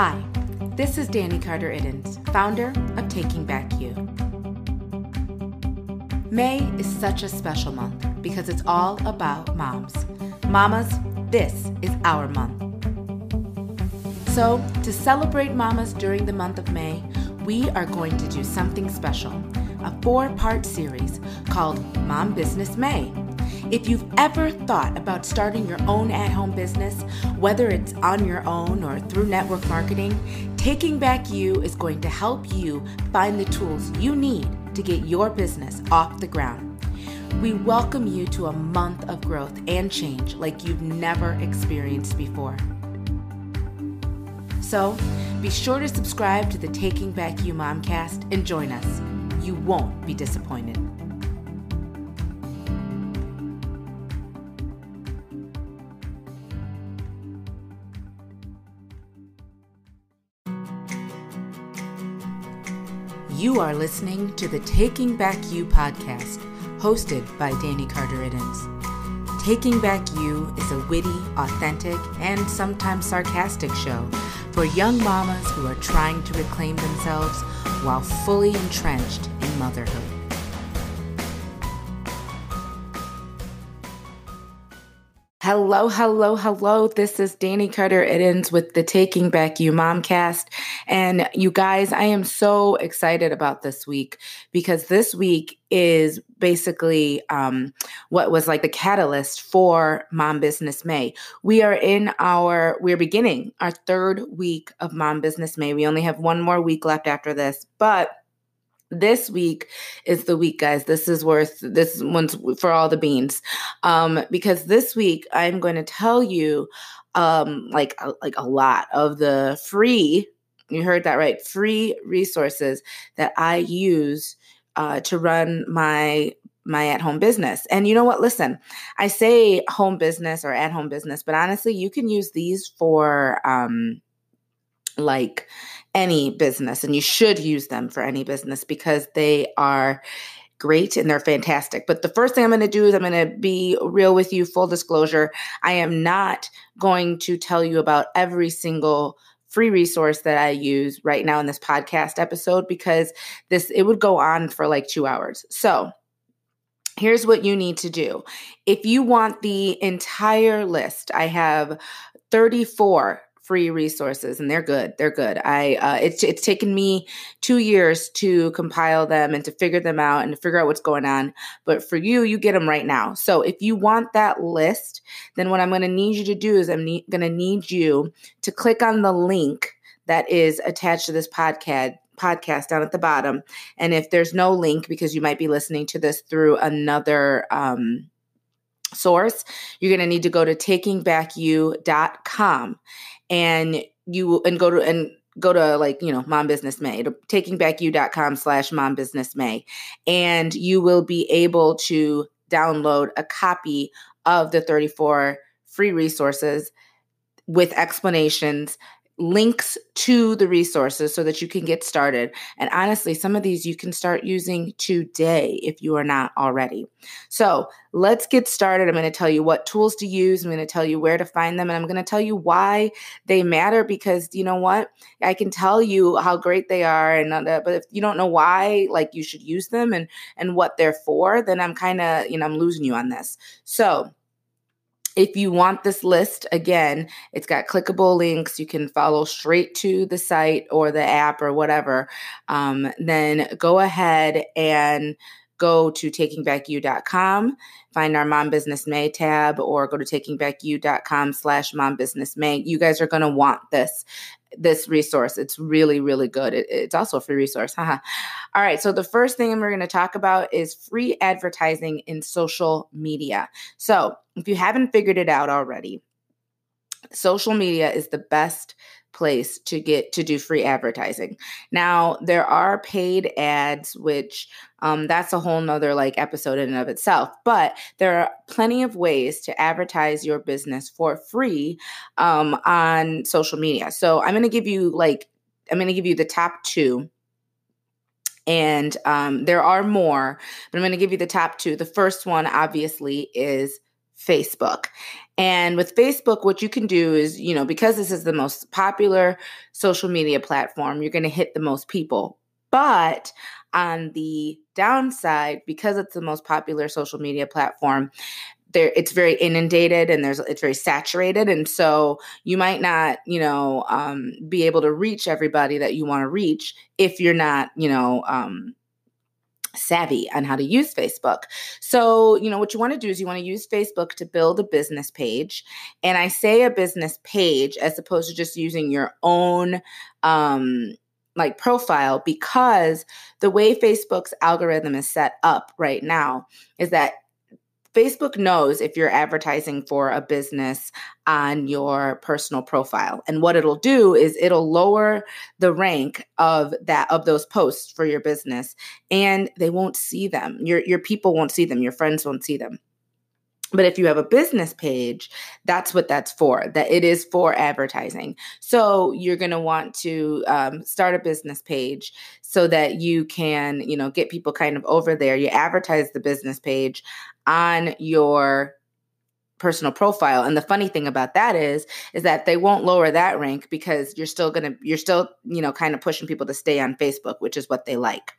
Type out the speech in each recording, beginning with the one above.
Hi, this is Danny Carter Iddens, founder of Taking Back You. May is such a special month because it's all about moms. Mamas, this is our month. So, to celebrate mamas during the month of May, we are going to do something special a four part series called Mom Business May. If you've ever thought about starting your own at home business, whether it's on your own or through network marketing, Taking Back You is going to help you find the tools you need to get your business off the ground. We welcome you to a month of growth and change like you've never experienced before. So, be sure to subscribe to the Taking Back You Momcast and join us. You won't be disappointed. You are listening to the Taking Back You podcast, hosted by Danny Carter Iddens. Taking Back You is a witty, authentic, and sometimes sarcastic show for young mamas who are trying to reclaim themselves while fully entrenched in motherhood. Hello, hello, hello. This is Danny Carter Iddens with the Taking Back You Momcast. And you guys, I am so excited about this week because this week is basically um, what was like the catalyst for Mom Business May. We are in our, we're beginning our third week of Mom Business May. We only have one more week left after this, but this week is the week guys this is worth this one's for all the beans um because this week i'm going to tell you um like a, like a lot of the free you heard that right free resources that i use uh, to run my my at home business. And you know what? Listen, I say home business or at home business, but honestly, you can use these for um, like any business, and you should use them for any business because they are great and they're fantastic. But the first thing I'm going to do is I'm going to be real with you, full disclosure. I am not going to tell you about every single free resource that I use right now in this podcast episode because this it would go on for like 2 hours. So, here's what you need to do. If you want the entire list, I have 34 free resources and they're good they're good. I uh, it's it's taken me two years to compile them and to figure them out and to figure out what's going on but for you you get them right now. So if you want that list then what i'm going to need you to do is i'm ne- going to need you to click on the link that is attached to this podcast podcast down at the bottom. And if there's no link because you might be listening to this through another um, source, you're going to need to go to takingbackyou.com and you and go to and go to like you know mom business may to takingbackyou.com slash mom business may and you will be able to download a copy of the 34 free resources with explanations links to the resources so that you can get started. And honestly, some of these you can start using today if you are not already. So let's get started. I'm going to tell you what tools to use. I'm going to tell you where to find them. And I'm going to tell you why they matter because you know what? I can tell you how great they are. And uh, but if you don't know why, like you should use them and, and what they're for, then I'm kind of, you know, I'm losing you on this. So if you want this list, again, it's got clickable links. You can follow straight to the site or the app or whatever. Um, then go ahead and go to takingbackyou.com, find our Mom Business May tab, or go to takingbackyou.com slash Mom Business May. You guys are going to want this this resource. It's really, really good. It, it's also a free resource. All right. So, the first thing we're going to talk about is free advertising in social media. So, if you haven't figured it out already, social media is the best place to get to do free advertising. Now, there are paid ads, which um, that's a whole nother like episode in and of itself. But there are plenty of ways to advertise your business for free um, on social media. So I'm going to give you like I'm going to give you the top two. And um, there are more, but I'm going to give you the top two. The first one, obviously, is Facebook. And with Facebook, what you can do is, you know, because this is the most popular social media platform, you're going to hit the most people. But on the downside, because it's the most popular social media platform, there it's very inundated and there's it's very saturated and so you might not you know um, be able to reach everybody that you want to reach if you're not you know um, savvy on how to use Facebook. So, you know, what you want to do is you want to use Facebook to build a business page. And I say a business page as opposed to just using your own um like profile because the way Facebook's algorithm is set up right now is that Facebook knows if you're advertising for a business on your personal profile. And what it'll do is it'll lower the rank of that of those posts for your business and they won't see them. Your your people won't see them, your friends won't see them. But if you have a business page, that's what that's for. That it is for advertising. So you're going to want to um, start a business page so that you can, you know, get people kind of over there. You advertise the business page on your personal profile and the funny thing about that is is that they won't lower that rank because you're still going to you're still you know kind of pushing people to stay on facebook which is what they like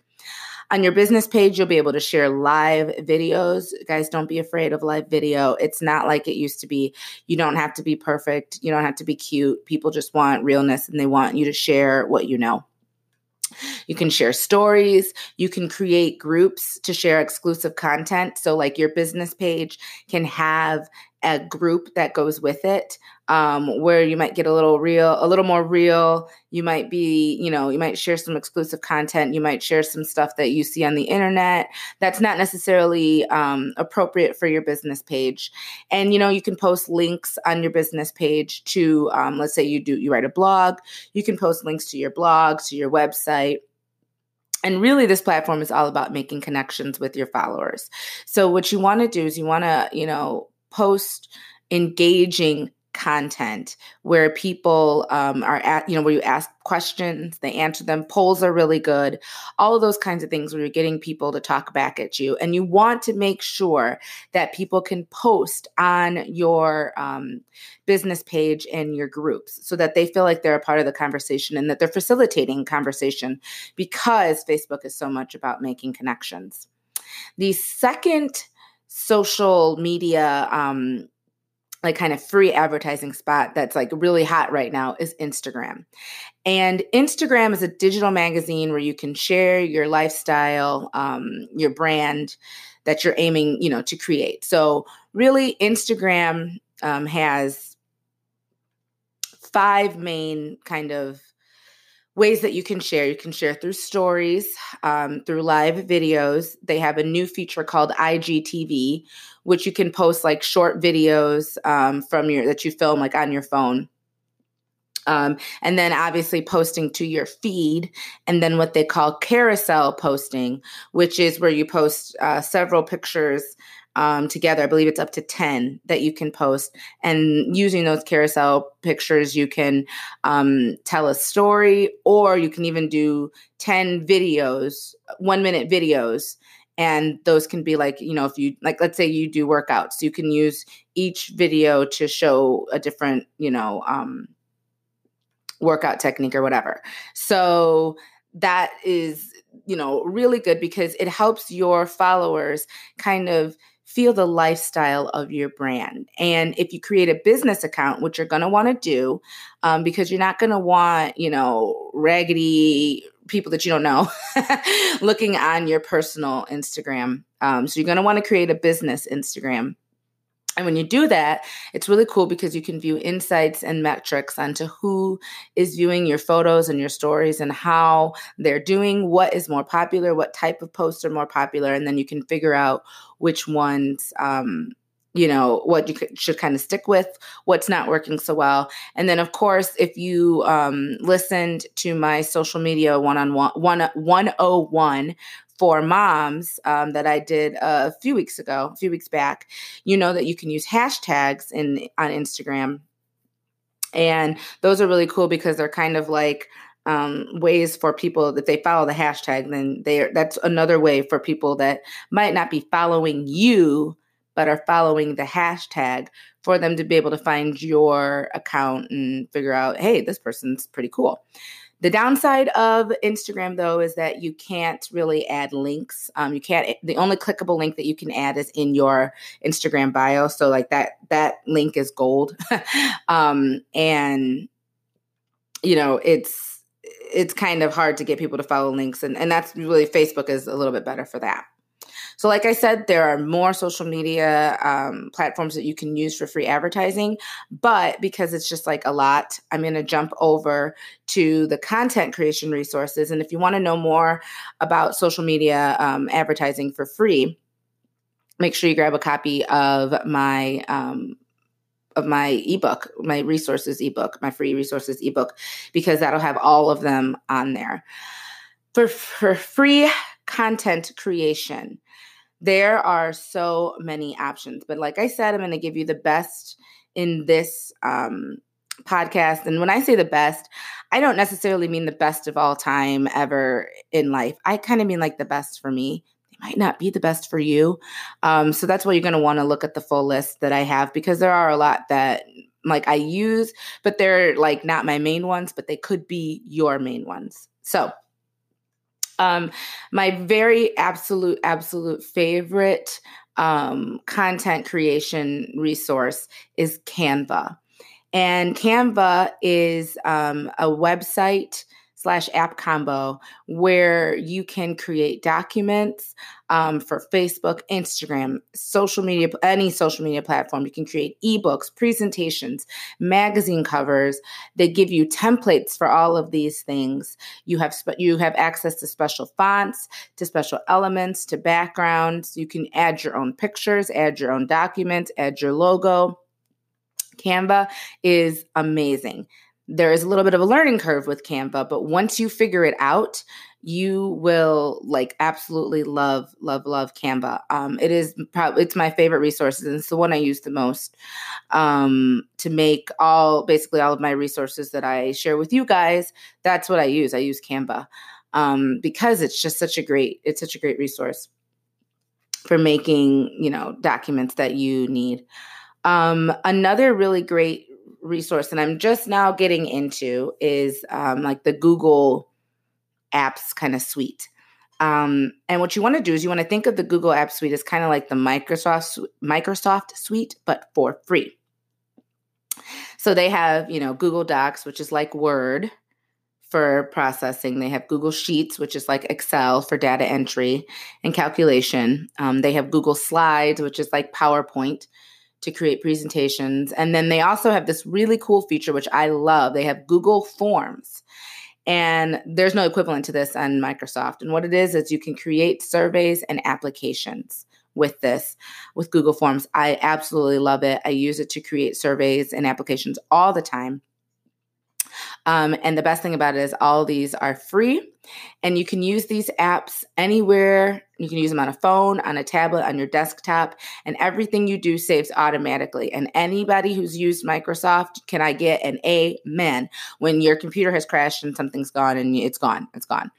on your business page, you'll be able to share live videos. Guys, don't be afraid of live video. It's not like it used to be. You don't have to be perfect. You don't have to be cute. People just want realness and they want you to share what you know. You can share stories. You can create groups to share exclusive content. So, like your business page can have a group that goes with it um, where you might get a little real a little more real. You might be you know you might share some exclusive content. You might share some stuff that you see on the internet that's not necessarily um, appropriate for your business page. And you know you can post links on your business page to um, let's say you do you write a blog. You can post links to your blog to your website. And really this platform is all about making connections with your followers. So what you want to do is you want to you know post engaging content where people um, are at you know where you ask questions they answer them polls are really good all of those kinds of things where you're getting people to talk back at you and you want to make sure that people can post on your um, business page and your groups so that they feel like they're a part of the conversation and that they're facilitating conversation because facebook is so much about making connections. The second social media um like kind of free advertising spot that's like really hot right now is Instagram. And Instagram is a digital magazine where you can share your lifestyle, um, your brand that you're aiming, you know, to create. So really, Instagram um, has five main kind of ways that you can share. You can share through stories, um, through live videos. They have a new feature called IGTV, which you can post like short videos um, from your that you film like on your phone. Um, and then obviously posting to your feed, and then what they call carousel posting, which is where you post uh, several pictures um, together. I believe it's up to 10 that you can post. And using those carousel pictures, you can um, tell a story, or you can even do 10 videos, one minute videos. And those can be like, you know, if you like, let's say you do workouts, you can use each video to show a different, you know, um, workout technique or whatever. So that is you know really good because it helps your followers kind of feel the lifestyle of your brand. And if you create a business account, which you're going to want to do, um, because you're not going to want, you know, raggedy people that you don't know looking on your personal Instagram. Um, so you're going to want to create a business Instagram. And when you do that, it's really cool because you can view insights and metrics onto who is viewing your photos and your stories and how they're doing, what is more popular, what type of posts are more popular, and then you can figure out which ones um, you know what you should kind of stick with what's not working so well. And then of course if you um, listened to my social media one-on-one one, 101 for moms um, that I did a few weeks ago, a few weeks back, you know that you can use hashtags in on Instagram, and those are really cool because they're kind of like um, ways for people that they follow the hashtag. Then they are, that's another way for people that might not be following you but are following the hashtag for them to be able to find your account and figure out, hey, this person's pretty cool. The downside of Instagram, though, is that you can't really add links. Um, you can't. The only clickable link that you can add is in your Instagram bio. So, like that that link is gold, um, and you know it's it's kind of hard to get people to follow links, and and that's really Facebook is a little bit better for that. So, like I said, there are more social media um, platforms that you can use for free advertising. But because it's just like a lot, I'm going to jump over to the content creation resources. And if you want to know more about social media um, advertising for free, make sure you grab a copy of my um, of my ebook, my resources ebook, my free resources ebook, because that'll have all of them on there. For for free content creation, there are so many options. But like I said, I'm going to give you the best in this um, podcast. And when I say the best, I don't necessarily mean the best of all time ever in life. I kind of mean like the best for me. They might not be the best for you. Um, so that's why you're going to want to look at the full list that I have because there are a lot that like I use, but they're like not my main ones, but they could be your main ones. So um, my very absolute, absolute favorite um, content creation resource is Canva. And Canva is um, a website slash app combo where you can create documents um, for Facebook, Instagram, social media, any social media platform. You can create ebooks, presentations, magazine covers. They give you templates for all of these things. You have spe- you have access to special fonts, to special elements, to backgrounds. You can add your own pictures, add your own documents, add your logo. Canva is amazing there is a little bit of a learning curve with Canva, but once you figure it out, you will like absolutely love, love, love Canva. Um, it is probably it's my favorite resources, and it's the one I use the most um, to make all basically all of my resources that I share with you guys. That's what I use. I use Canva um, because it's just such a great it's such a great resource for making you know documents that you need. Um, another really great resource and I'm just now getting into is um, like the Google Apps kind of suite. Um, and what you want to do is you want to think of the Google App Suite as kind of like the Microsoft Microsoft Suite, but for free. So they have, you know, Google Docs, which is like Word for processing. They have Google Sheets, which is like Excel for data entry and calculation. Um, they have Google Slides, which is like PowerPoint to create presentations. And then they also have this really cool feature, which I love. They have Google Forms. And there's no equivalent to this on Microsoft. And what it is, is you can create surveys and applications with this, with Google Forms. I absolutely love it. I use it to create surveys and applications all the time. Um, and the best thing about it is all these are free and you can use these apps anywhere. You can use them on a phone, on a tablet, on your desktop, and everything you do saves automatically. And anybody who's used Microsoft, can I get an amen when your computer has crashed and something's gone and it's gone? It's gone.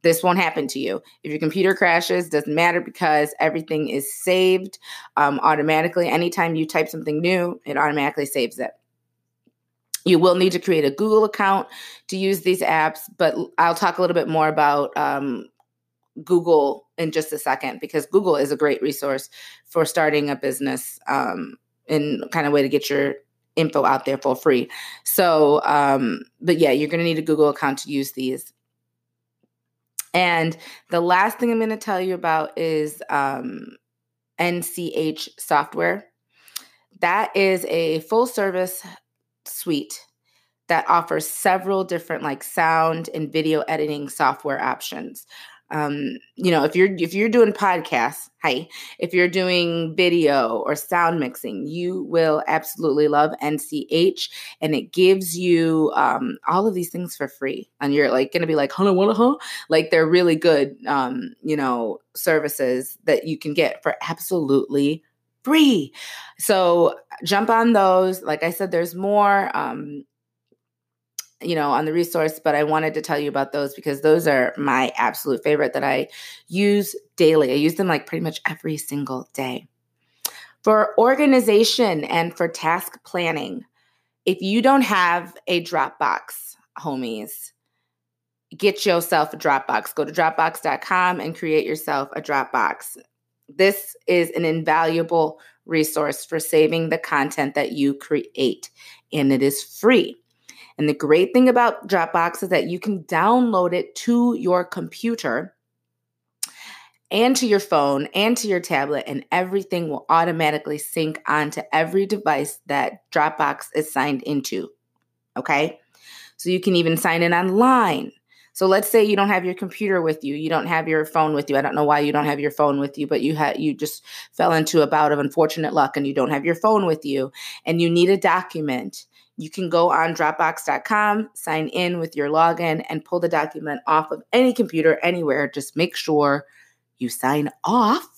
This won't happen to you. If your computer crashes, doesn't matter because everything is saved um, automatically. Anytime you type something new, it automatically saves it. You will need to create a Google account to use these apps, but I'll talk a little bit more about um, Google in just a second because Google is a great resource for starting a business um, and kind of way to get your info out there for free. So, um, but yeah, you're going to need a Google account to use these. And the last thing I'm going to tell you about is um, NCH software. That is a full service suite that offers several different like sound and video editing software options. Um, you know, if you're if you're doing podcasts, hi, if you're doing video or sound mixing, you will absolutely love NCH, and it gives you um, all of these things for free. And you're like going to be like, huh, what, huh? Like they're really good, um, you know, services that you can get for absolutely free. So jump on those. Like I said, there's more. Um, you know, on the resource, but I wanted to tell you about those because those are my absolute favorite that I use daily. I use them like pretty much every single day. For organization and for task planning, if you don't have a Dropbox, homies, get yourself a Dropbox. Go to Dropbox.com and create yourself a Dropbox. This is an invaluable resource for saving the content that you create, and it is free. And the great thing about Dropbox is that you can download it to your computer and to your phone and to your tablet, and everything will automatically sync onto every device that Dropbox is signed into. Okay? So you can even sign in online. So let's say you don't have your computer with you, you don't have your phone with you. I don't know why you don't have your phone with you, but you had you just fell into a bout of unfortunate luck and you don't have your phone with you and you need a document. You can go on dropbox.com, sign in with your login and pull the document off of any computer anywhere. Just make sure you sign off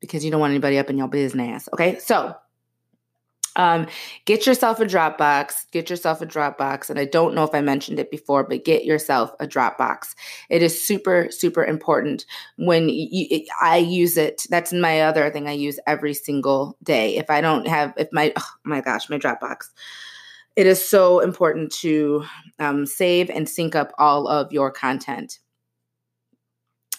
because you don't want anybody up in your business. Okay? So, um, get yourself a Dropbox. Get yourself a Dropbox. And I don't know if I mentioned it before, but get yourself a Dropbox. It is super, super important when you, it, I use it. That's my other thing I use every single day. If I don't have, if my, oh my gosh, my Dropbox. It is so important to um, save and sync up all of your content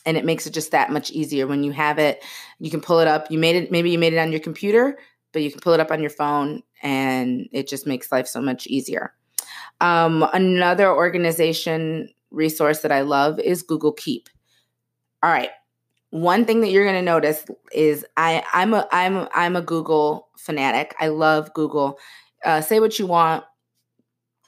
and it makes it just that much easier when you have it you can pull it up you made it maybe you made it on your computer but you can pull it up on your phone and it just makes life so much easier. Um, another organization resource that I love is Google Keep. All right. One thing that you're going to notice is I I'm a I'm I'm a Google fanatic. I love Google. Uh, say what you want,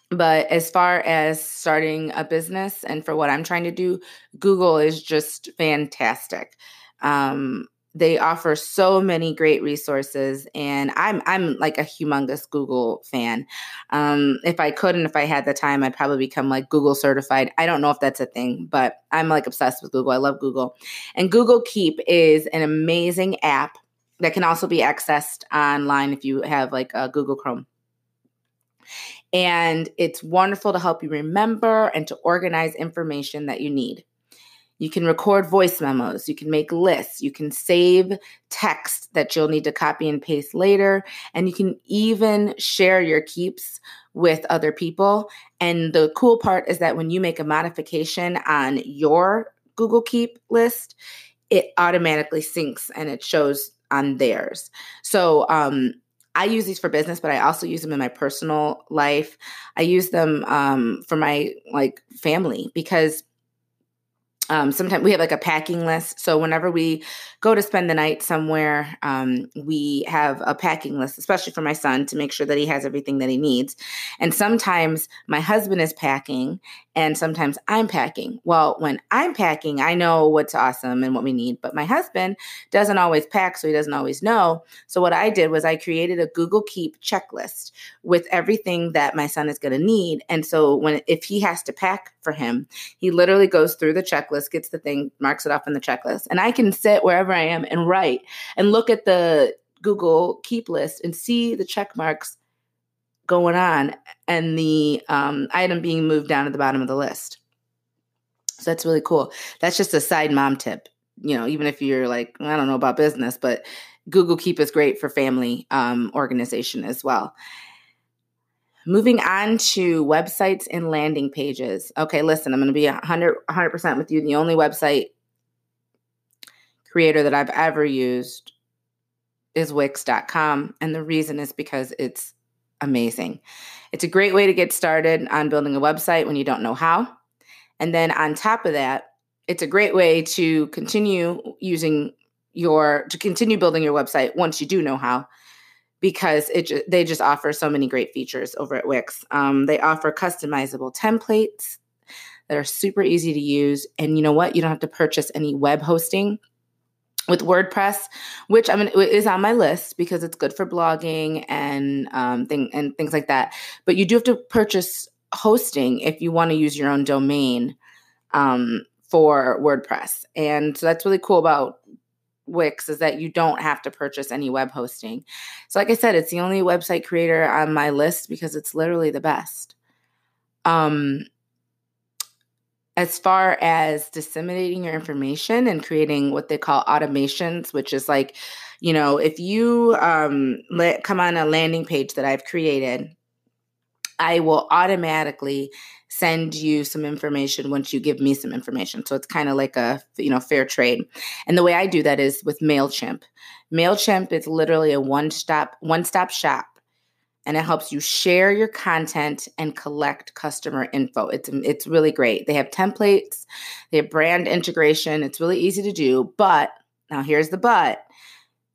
but as far as starting a business and for what I'm trying to do, Google is just fantastic. Um, they offer so many great resources and i'm i'm like a humongous google fan. Um, if i could and if i had the time i'd probably become like google certified. I don't know if that's a thing but i'm like obsessed with google. I love google. And google keep is an amazing app that can also be accessed online if you have like a google chrome. And it's wonderful to help you remember and to organize information that you need you can record voice memos. You can make lists. You can save text that you'll need to copy and paste later. And you can even share your keeps with other people. And the cool part is that when you make a modification on your Google Keep list, it automatically syncs and it shows on theirs. So, um, I use these for business, but I also use them in my personal life. I use them um, for my like family because um, sometimes we have like a packing list. So whenever we go to spend the night somewhere, um, we have a packing list, especially for my son, to make sure that he has everything that he needs. And sometimes my husband is packing, and sometimes I'm packing. Well, when I'm packing, I know what's awesome and what we need, but my husband doesn't always pack, so he doesn't always know. So what I did was I created a Google Keep checklist with everything that my son is going to need. And so when if he has to pack for him, he literally goes through the checklist, gets the thing, marks it off in the checklist, and I can sit wherever I am and write and look at the Google Keep list and see the check marks going on and the um, item being moved down to the bottom of the list. So that's really cool. That's just a side mom tip. You know, even if you're like, I don't know about business, but Google Keep is great for family um, organization as well. Moving on to websites and landing pages. Okay, listen, I'm going to be 100, 100% with you. The only website creator that I've ever used is Wix.com. And the reason is because it's amazing. It's a great way to get started on building a website when you don't know how. And then on top of that, it's a great way to continue using your to continue building your website once you do know how because it they just offer so many great features over at Wix. Um, they offer customizable templates that are super easy to use, and you know what? You don't have to purchase any web hosting with WordPress, which I mean is on my list because it's good for blogging and um, thing and things like that. But you do have to purchase hosting if you want to use your own domain um, for WordPress, and so that's really cool about Wix is that you don't have to purchase any web hosting. So, like I said, it's the only website creator on my list because it's literally the best. Um, as far as disseminating your information and creating what they call automations, which is like, you know, if you um, let, come on a landing page that I've created, I will automatically send you some information once you give me some information. So it's kind of like a, you know, fair trade. And the way I do that is with MailChimp. MailChimp is literally a one-stop one-stop shop and it helps you share your content and collect customer info. It's it's really great. They have templates, they have brand integration. It's really easy to do, but now here's the but.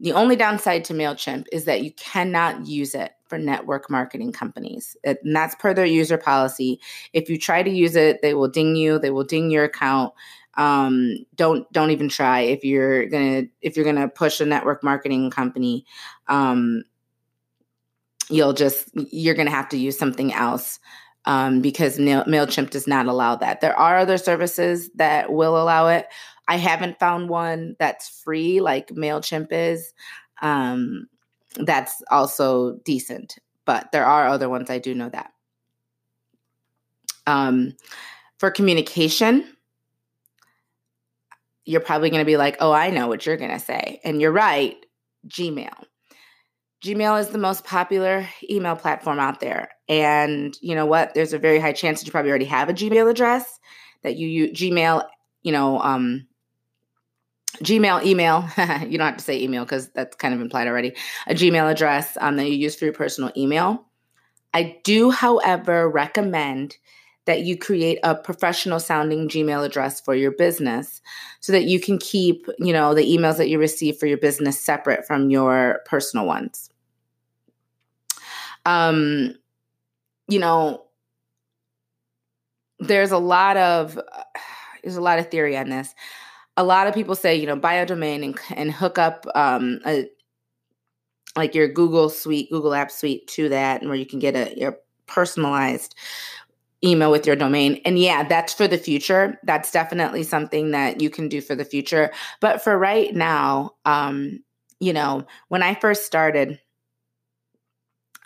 The only downside to MailChimp is that you cannot use it for network marketing companies. and that's per their user policy. If you try to use it, they will ding you, they will ding your account. Um, don't don't even try if you're gonna if you're gonna push a network marketing company. Um, you'll just you're going to have to use something else um, because Mailchimp does not allow that. There are other services that will allow it. I haven't found one that's free like Mailchimp is. Um, that's also decent, but there are other ones. I do know that. Um, for communication, you're probably going to be like, "Oh, I know what you're going to say," and you're right. Gmail. Gmail is the most popular email platform out there. And you know what? There's a very high chance that you probably already have a Gmail address that you use Gmail, you know, um, Gmail email. you don't have to say email because that's kind of implied already. A Gmail address um, that you use for your personal email. I do, however, recommend that you create a professional sounding Gmail address for your business so that you can keep, you know, the emails that you receive for your business separate from your personal ones. Um, you know, there's a lot of there's a lot of theory on this. A lot of people say, you know, buy a domain and, and hook up um, a, like your Google Suite, Google App Suite to that, and where you can get a your personalized email with your domain. And yeah, that's for the future. That's definitely something that you can do for the future. But for right now, um, you know, when I first started,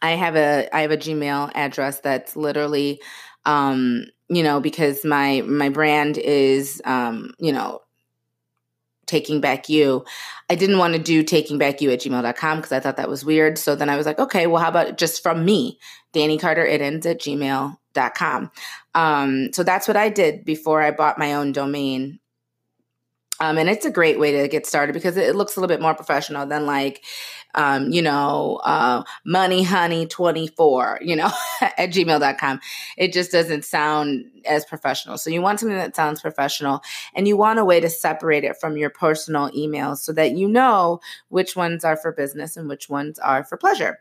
I have a I have a Gmail address that's literally um, you know, because my my brand is um, you know, taking back you. I didn't want to do taking back you at gmail.com because I thought that was weird. So then I was like, okay, well, how about just from me, Danny Carter Iddens at gmail com. Um, so that's what I did before I bought my own domain. Um, and it's a great way to get started because it, looks a little bit more professional than like, um, you know, uh, money honey 24, you know, at gmail.com. It just doesn't sound as professional. So you want something that sounds professional and you want a way to separate it from your personal emails so that you know which ones are for business and which ones are for pleasure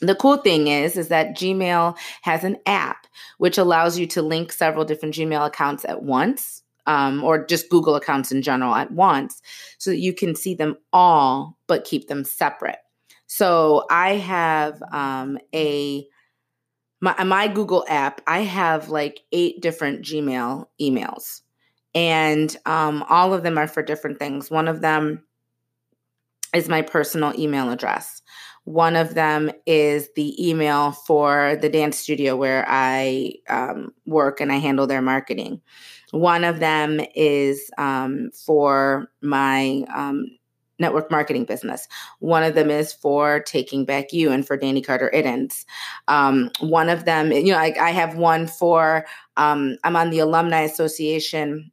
the cool thing is is that gmail has an app which allows you to link several different gmail accounts at once um, or just google accounts in general at once so that you can see them all but keep them separate. So i have um, a my, my google app i have like eight different gmail emails. And um, all of them are for different things. One of them is my personal email address one of them is the email for the dance studio where I um, work and I handle their marketing. One of them is um, for my um, network marketing business. One of them is for Taking Back You and for Danny Carter Iddens. Um, one of them, you know, I, I have one for, um, I'm on the Alumni Association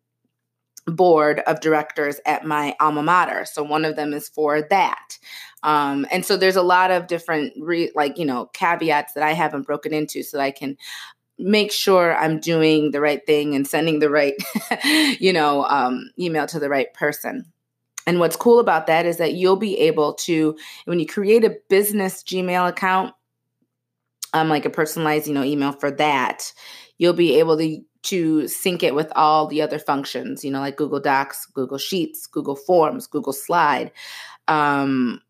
board of directors at my alma mater. So one of them is for that. Um, and so there's a lot of different, re- like, you know, caveats that I haven't broken into so that I can make sure I'm doing the right thing and sending the right, you know, um, email to the right person. And what's cool about that is that you'll be able to, when you create a business Gmail account, um, like a personalized, you know, email for that, you'll be able to to sync it with all the other functions, you know, like Google Docs, Google Sheets, Google Forms, Google Slide. Um,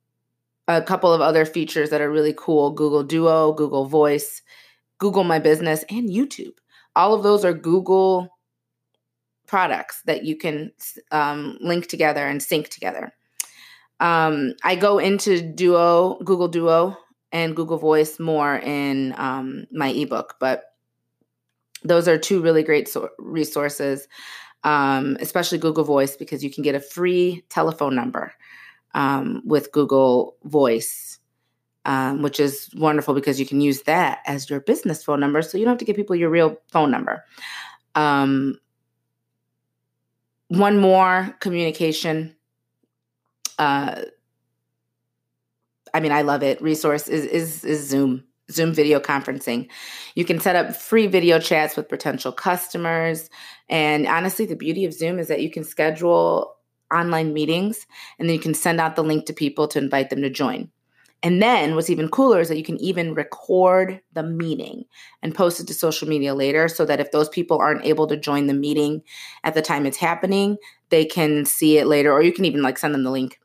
a couple of other features that are really cool Google Duo, Google Voice, Google My Business, and YouTube. All of those are Google products that you can um, link together and sync together. Um, I go into Duo, Google Duo, and Google Voice more in um, my ebook, but those are two really great so- resources, um, especially Google Voice, because you can get a free telephone number um, with Google Voice, um, which is wonderful because you can use that as your business phone number. So you don't have to give people your real phone number. Um, one more communication. Uh, I mean, I love it. Resource is is, is Zoom. Zoom video conferencing. You can set up free video chats with potential customers. And honestly, the beauty of Zoom is that you can schedule online meetings and then you can send out the link to people to invite them to join. And then what's even cooler is that you can even record the meeting and post it to social media later so that if those people aren't able to join the meeting at the time it's happening, they can see it later or you can even like send them the link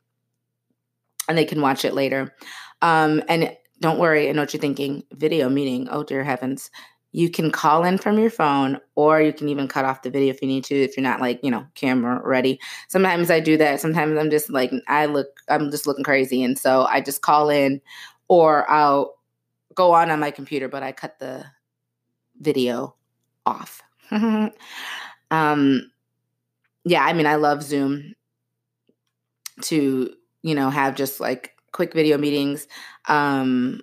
and they can watch it later. Um, and don't worry, I know what you're thinking. Video meeting. Oh dear heavens. You can call in from your phone or you can even cut off the video if you need to, if you're not like, you know, camera ready. Sometimes I do that. Sometimes I'm just like, I look, I'm just looking crazy. And so I just call in or I'll go on on my computer, but I cut the video off. um, yeah, I mean, I love Zoom to, you know, have just like quick video meetings um,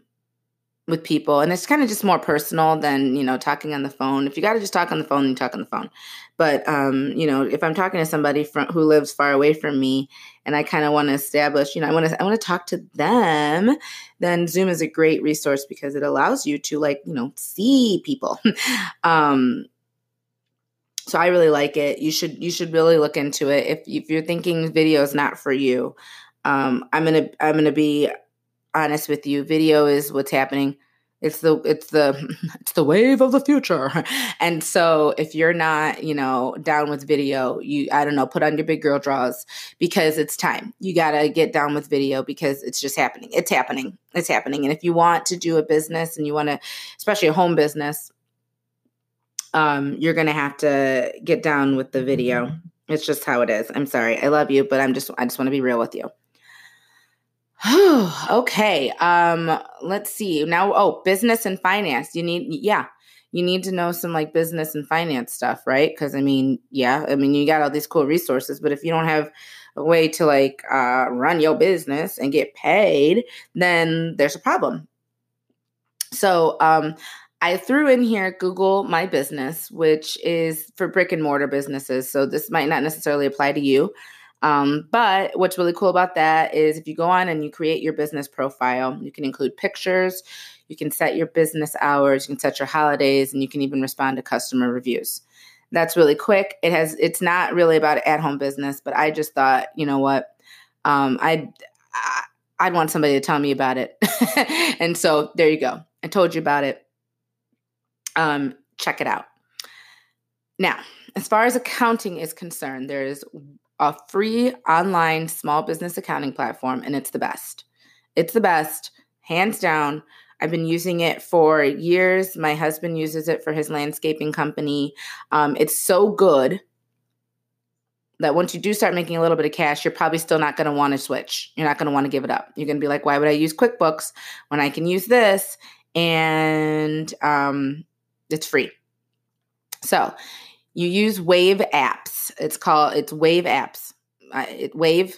with people, and it's kind of just more personal than you know talking on the phone. If you got to just talk on the phone, you talk on the phone. But um, you know, if I'm talking to somebody from who lives far away from me, and I kind of want to establish, you know, I want to I want to talk to them, then Zoom is a great resource because it allows you to like you know see people. um, so I really like it. You should you should really look into it. If if you're thinking video is not for you, um, I'm gonna I'm gonna be honest with you. Video is what's happening. It's the it's the it's the wave of the future. And so if you're not, you know, down with video, you I don't know, put on your big girl draws because it's time. You got to get down with video because it's just happening. It's happening. It's happening. And if you want to do a business and you want to especially a home business, um you're going to have to get down with the video. It's just how it is. I'm sorry. I love you, but I'm just I just want to be real with you. okay. Um, let's see. Now, oh, business and finance. You need, yeah, you need to know some like business and finance stuff, right? Because I mean, yeah, I mean, you got all these cool resources, but if you don't have a way to like uh, run your business and get paid, then there's a problem. So, um, I threw in here Google My Business, which is for brick and mortar businesses. So this might not necessarily apply to you. Um, but what's really cool about that is if you go on and you create your business profile, you can include pictures, you can set your business hours, you can set your holidays, and you can even respond to customer reviews. That's really quick. It has it's not really about at home business, but I just thought, you know what, um, I'd I'd want somebody to tell me about it, and so there you go. I told you about it. Um, check it out. Now, as far as accounting is concerned, there is a free online small business accounting platform, and it's the best. It's the best, hands down. I've been using it for years. My husband uses it for his landscaping company. Um, it's so good that once you do start making a little bit of cash, you're probably still not going to want to switch. You're not going to want to give it up. You're going to be like, why would I use QuickBooks when I can use this? And um, it's free. So you use Wave apps. It's called it's Wave apps. Uh, it, Wave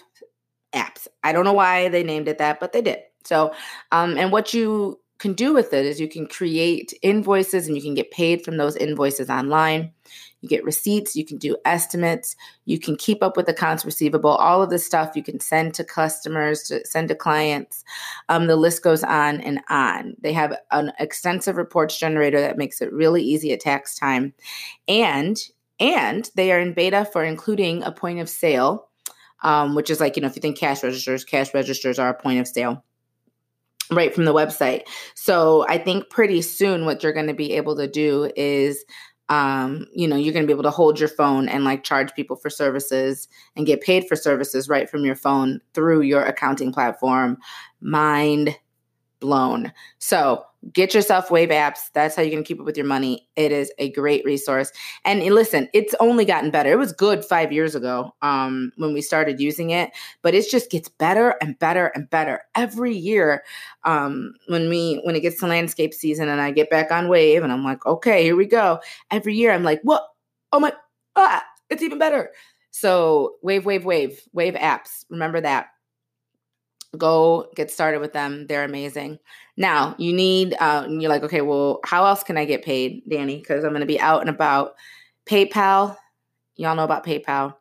apps. I don't know why they named it that, but they did. So, um, and what you can do with it is you can create invoices and you can get paid from those invoices online. You get receipts, you can do estimates, you can keep up with accounts receivable, all of this stuff you can send to customers, to send to clients. Um, the list goes on and on. They have an extensive reports generator that makes it really easy at tax time. And and they are in beta for including a point of sale, um, which is like, you know, if you think cash registers, cash registers are a point of sale right from the website. So I think pretty soon what you're going to be able to do is um, you know, you're going to be able to hold your phone and like charge people for services and get paid for services right from your phone through your accounting platform. Mind blown. So, get yourself Wave apps. That's how you can keep up with your money. It is a great resource. And listen, it's only gotten better. It was good five years ago um, when we started using it, but it just gets better and better and better every year. Um, when we when it gets to landscape season and I get back on Wave and I'm like, okay, here we go. Every year I'm like, what? Oh my, ah, it's even better. So Wave, Wave, Wave, Wave apps. Remember that go get started with them. They're amazing. Now you need uh, you're like okay well how else can i get paid danny? Because i'm going to be out and about. Paypal y'all know about paypal.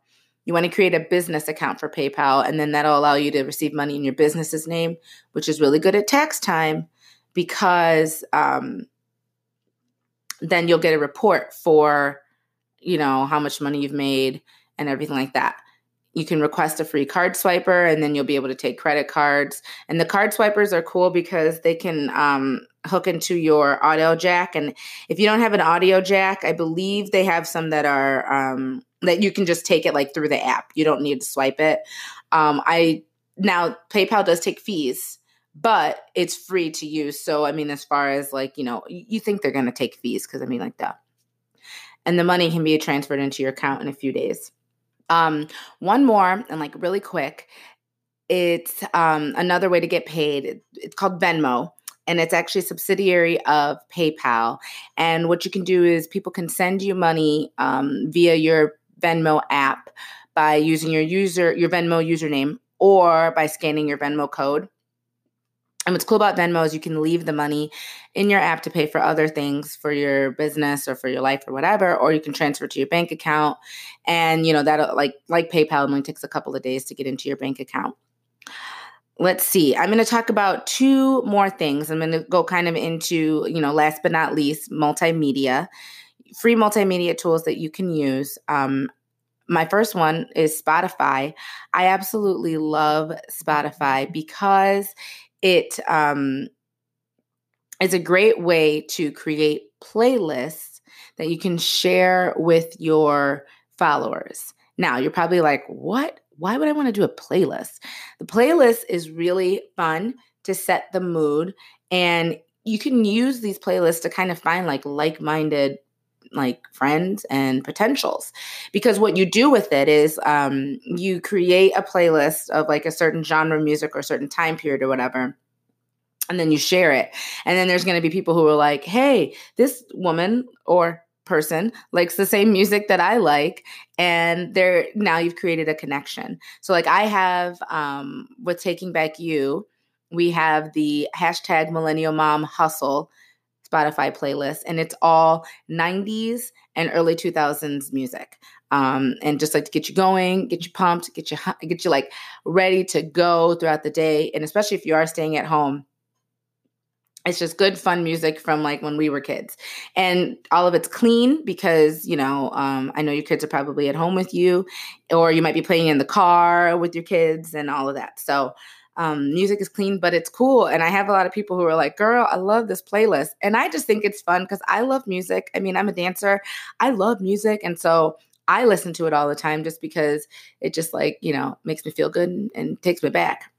You want to create a business account for paypal and then that'll allow you to receive money in your business's name which is really good at tax time because um, then you'll get a report for you know how much money you've made and everything like that you can request a free card swiper and then you'll be able to take credit cards. And the card swipers are cool because they can um, hook into your audio jack. And if you don't have an audio jack i believe they have some that are um, that you can just take it like through the app. You don't need to swipe it. Um, i now paypal does take fees but it's free to use. So i mean as far as like you know you think they're going to take fees because i mean like that and the money can be transferred into your account in a few days um, one more, and like really quick, it's um, another way to get paid. It's called Venmo, and it's actually a subsidiary of PayPal. And what you can do is people can send you money um, via your Venmo app by using your user your Venmo username or by scanning your Venmo code. And what's cool about Venmo is you can leave the money in your app to pay for other things for your business or for your life or whatever, or you can transfer to your bank account. And you know that like like PayPal only takes a couple of days to get into your bank account. Let's see. I'm going to talk about two more things. I'm going to go kind of into, you know, last but not least, multimedia, free multimedia tools that you can use. Um, my first one is Spotify. I absolutely love Spotify because it um, is a great way to create playlists that you can share with your followers. Now, you're probably like, what? Why would I want to do a playlist? The playlist is really fun to set the mood, and you can use these playlists to kind of find like like minded like friends and potentials because what you do with it is um, you create a playlist of like a certain genre music or certain time period or whatever and then you share it and then there's going to be people who are like hey this woman or person likes the same music that I like and there now you've created a connection. So like I have um with taking back you, we have the hashtag millennial mom hustle Spotify playlist, and it's all 90s and early 2000s music. Um, and just like to get you going, get you pumped, get you get you like ready to go throughout the day, and especially if you are staying at home. It's just good, fun music from like when we were kids, and all of it's clean because you know um, I know your kids are probably at home with you, or you might be playing in the car with your kids and all of that. So um, music is clean, but it's cool. And I have a lot of people who are like, girl, I love this playlist. And I just think it's fun because I love music. I mean, I'm a dancer, I love music. And so I listen to it all the time just because it just like, you know, makes me feel good and, and takes me back.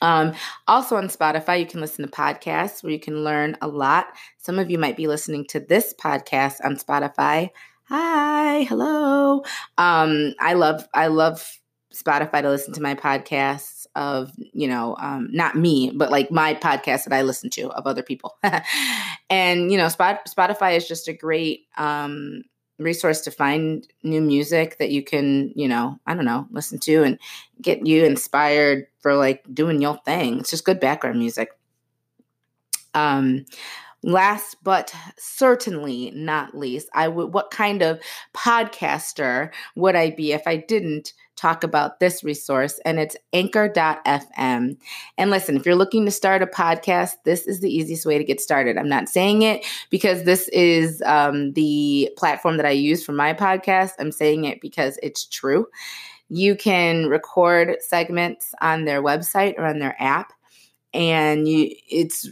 Um, also on Spotify, you can listen to podcasts where you can learn a lot. Some of you might be listening to this podcast on Spotify. Hi, hello. Um, I love I love Spotify to listen to my podcasts of you know um, not me but like my podcast that i listen to of other people. And you know Spot- spotify is just a great um, resource to find new music that you can you know i don't know listen to and get you inspired for like doing your thing. It's just good background music. Um last but certainly not least i would what kind of podcaster would i be if i didn't talk about this resource, and it's anchor.fm. And listen, if you're looking to start a podcast, this is the easiest way to get started. I'm not saying it because this is um, the platform that I use for my podcast. I'm saying it because it's true. You can record segments on their website or on their app, and you it's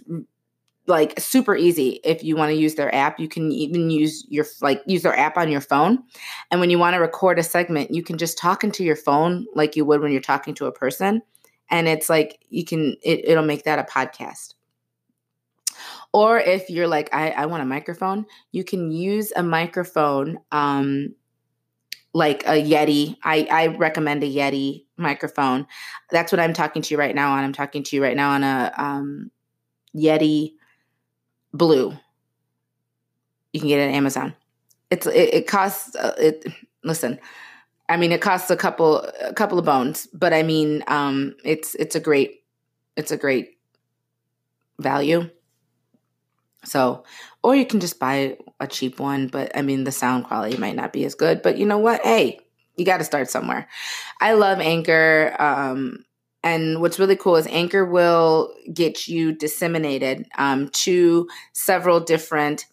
like super easy if you want to use their app you can even use your like use their app on your phone and when you want to record a segment you can just talk into your phone like you would when you're talking to a person and it's like you can it, it'll make that a podcast or if you're like, I, I want a microphone, you can use a microphone um, like a Yeti. I, I recommend a Yeti microphone. That's what I'm talking to you right now on. I'm talking to you right now on a um, Yeti Blue. You can get it at Amazon. It's it, it costs uh, it. Listen, I mean, it costs a couple a couple of bones, but I mean, um, it's it's a great it's a great value. So, or you can just buy a cheap one, but I mean, the sound quality might not be as good. But you know what? Hey, you got to start somewhere. I love Anchor. Um, and what's really cool is Anchor will get you disseminated um, to several different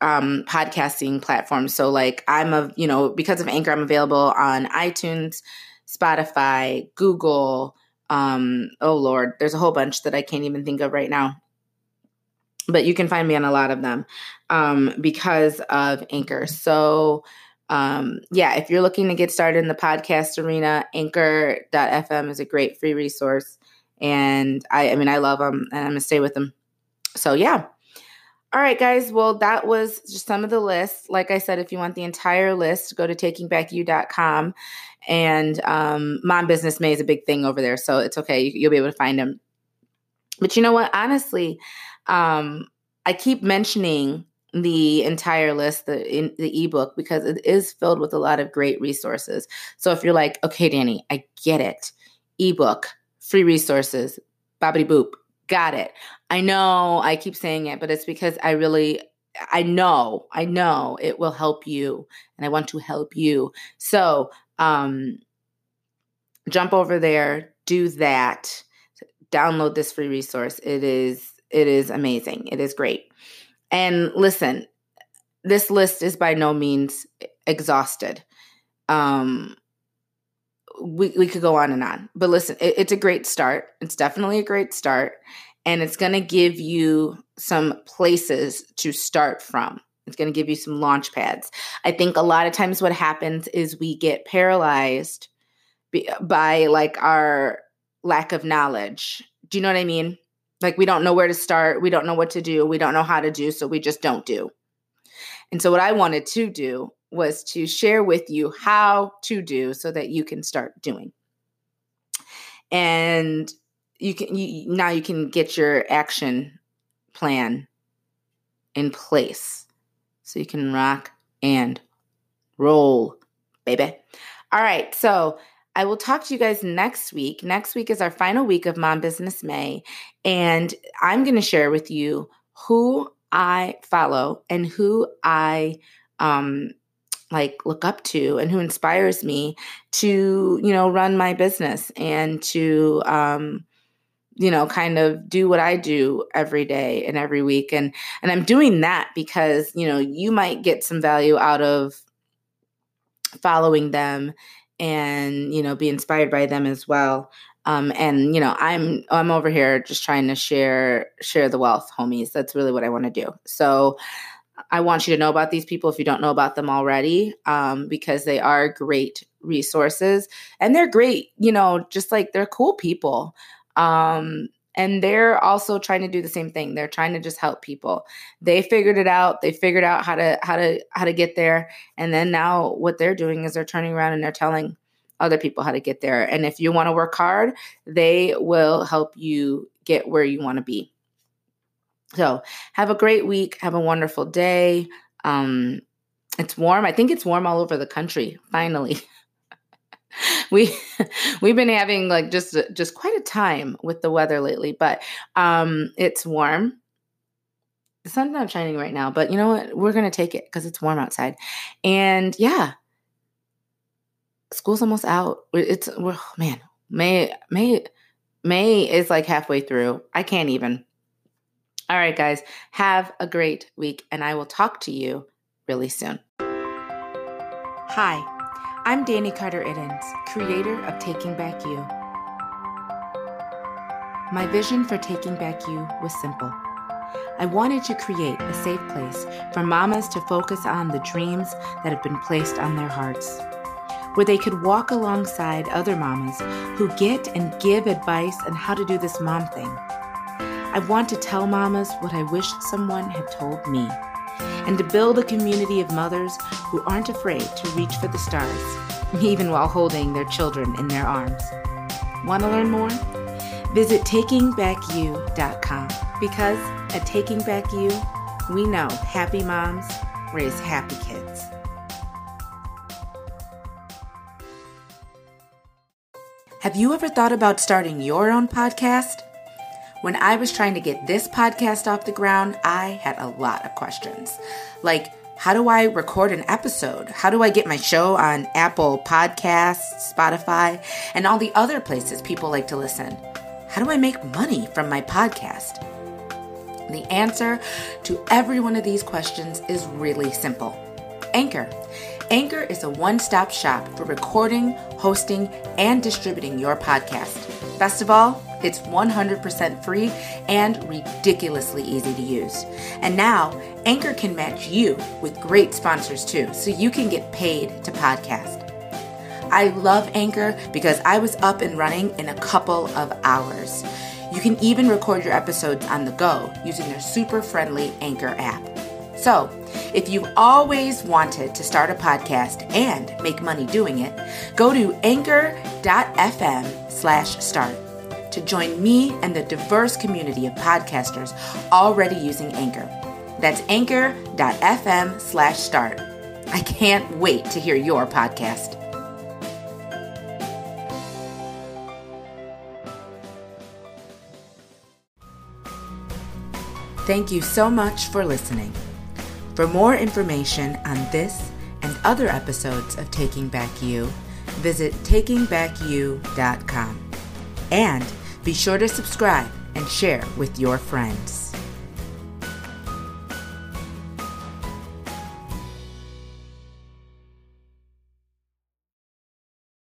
um, podcasting platforms. So, like, I'm a, you know, because of Anchor, I'm available on iTunes, Spotify, Google. Um, oh, Lord, there's a whole bunch that I can't even think of right now but you can find me on a lot of them um, because of Anchor. So, um, yeah, if you're looking to get started in the podcast arena, anchor.fm is a great free resource. And I, I mean, I love them and I'm going to stay with them. So, yeah. All right, guys. Well, that was just some of the lists. Like I said, if you want the entire list, go to takingbackyou.com. And um, Mom Business May is a big thing over there. So it's okay. You, you'll be able to find them. But you know what? Honestly, um, I keep mentioning the entire list, the in the ebook, because it is filled with a lot of great resources. So if you're like, okay, Danny, I get it, ebook, free resources, bobbity boop, got it. I know I keep saying it, but it's because I really I know, I know it will help you and I want to help you. So, um jump over there, do that. Download this free resource. It is it is amazing. It is great. And listen, this list is by no means exhausted. Um, we, we could go on and on, but listen, it, it's a great start. It's definitely a great start. And it's going to give you some places to start from. It's going to give you some launch pads. I think a lot of times what happens is we get paralyzed by like our lack of knowledge. Do you know what I mean? Like we don't know where to start, we don't know what to do, we don't know how to do, so we just don't do. And so what I wanted to do was to share with you how to do so that you can start doing. And you can you, now you can get your action plan in place so you can rock and roll, baby. All right, so I will talk to you guys next week. Next week is our final week of Mom Business May, and I'm going to share with you who I follow and who I um like look up to and who inspires me to, you know, run my business and to um you know kind of do what i do every day and every week and and i'm doing that because you know you might get some value out of following them and you know be inspired by them as well. Um, and you know i'm i'm over here just trying to share share the wealth homies. That's really what i want to do. So i want you to know about these people if you don't know about them already um, because they are great resources and they're great you know just like they're cool people. Um, and they're also trying to do the same thing. They're trying to just help people. They figured it out. They figured out how to how to how to get there. And then now what they're doing is they're turning around and they're telling other people how to get there. And if you want to work hard they will help you get where you want to be. So have a great week. Have a wonderful day. Um it's warm. I think it's warm all over the country finally we we've been having like just just quite a time with the weather lately, but um it's warm. The sun's not shining right now, but you know what? We're gonna take it because it's warm outside. And yeah, school's almost out. It's we're, oh, man, May May May is like halfway through. I can't even. All right, guys, have a great week, and I will talk to you really soon. Hi. I'm Danny Carter Iddens, creator of Taking Back You. My vision for Taking Back You was simple. I wanted to create a safe place for mamas to focus on the dreams that have been placed on their hearts, where they could walk alongside other mamas who get and give advice on how to do this mom thing. I want to tell mamas what I wish someone had told me, and to build a community of mothers who aren't afraid to reach for the stars, even while holding their children in their arms. Want to learn more? Visit takingbackyou.com because at Taking Back You, we know happy moms raise happy kids. Have you ever thought about starting your own podcast? When I was trying to get this podcast off the ground, I had a lot of questions. Like, how do I record an episode? How do I get my show on Apple Podcasts, Spotify, and all the other places people like to listen? How do I make money from my podcast? The answer to every one of these questions is really simple Anchor. Anchor is a one stop shop for recording, hosting, and distributing your podcast. Best of all, it's 100% free and ridiculously easy to use. And now, Anchor can match you with great sponsors too, so you can get paid to podcast. I love Anchor because I was up and running in a couple of hours. You can even record your episodes on the go using their super friendly Anchor app. So, if you've always wanted to start a podcast and make money doing it, go to anchor.fm slash start to join me and the diverse community of podcasters already using Anchor. That's anchor.fm slash start. I can't wait to hear your podcast. Thank you so much for listening. For more information on this and other episodes of Taking Back You, visit takingbackyou.com. And be sure to subscribe and share with your friends.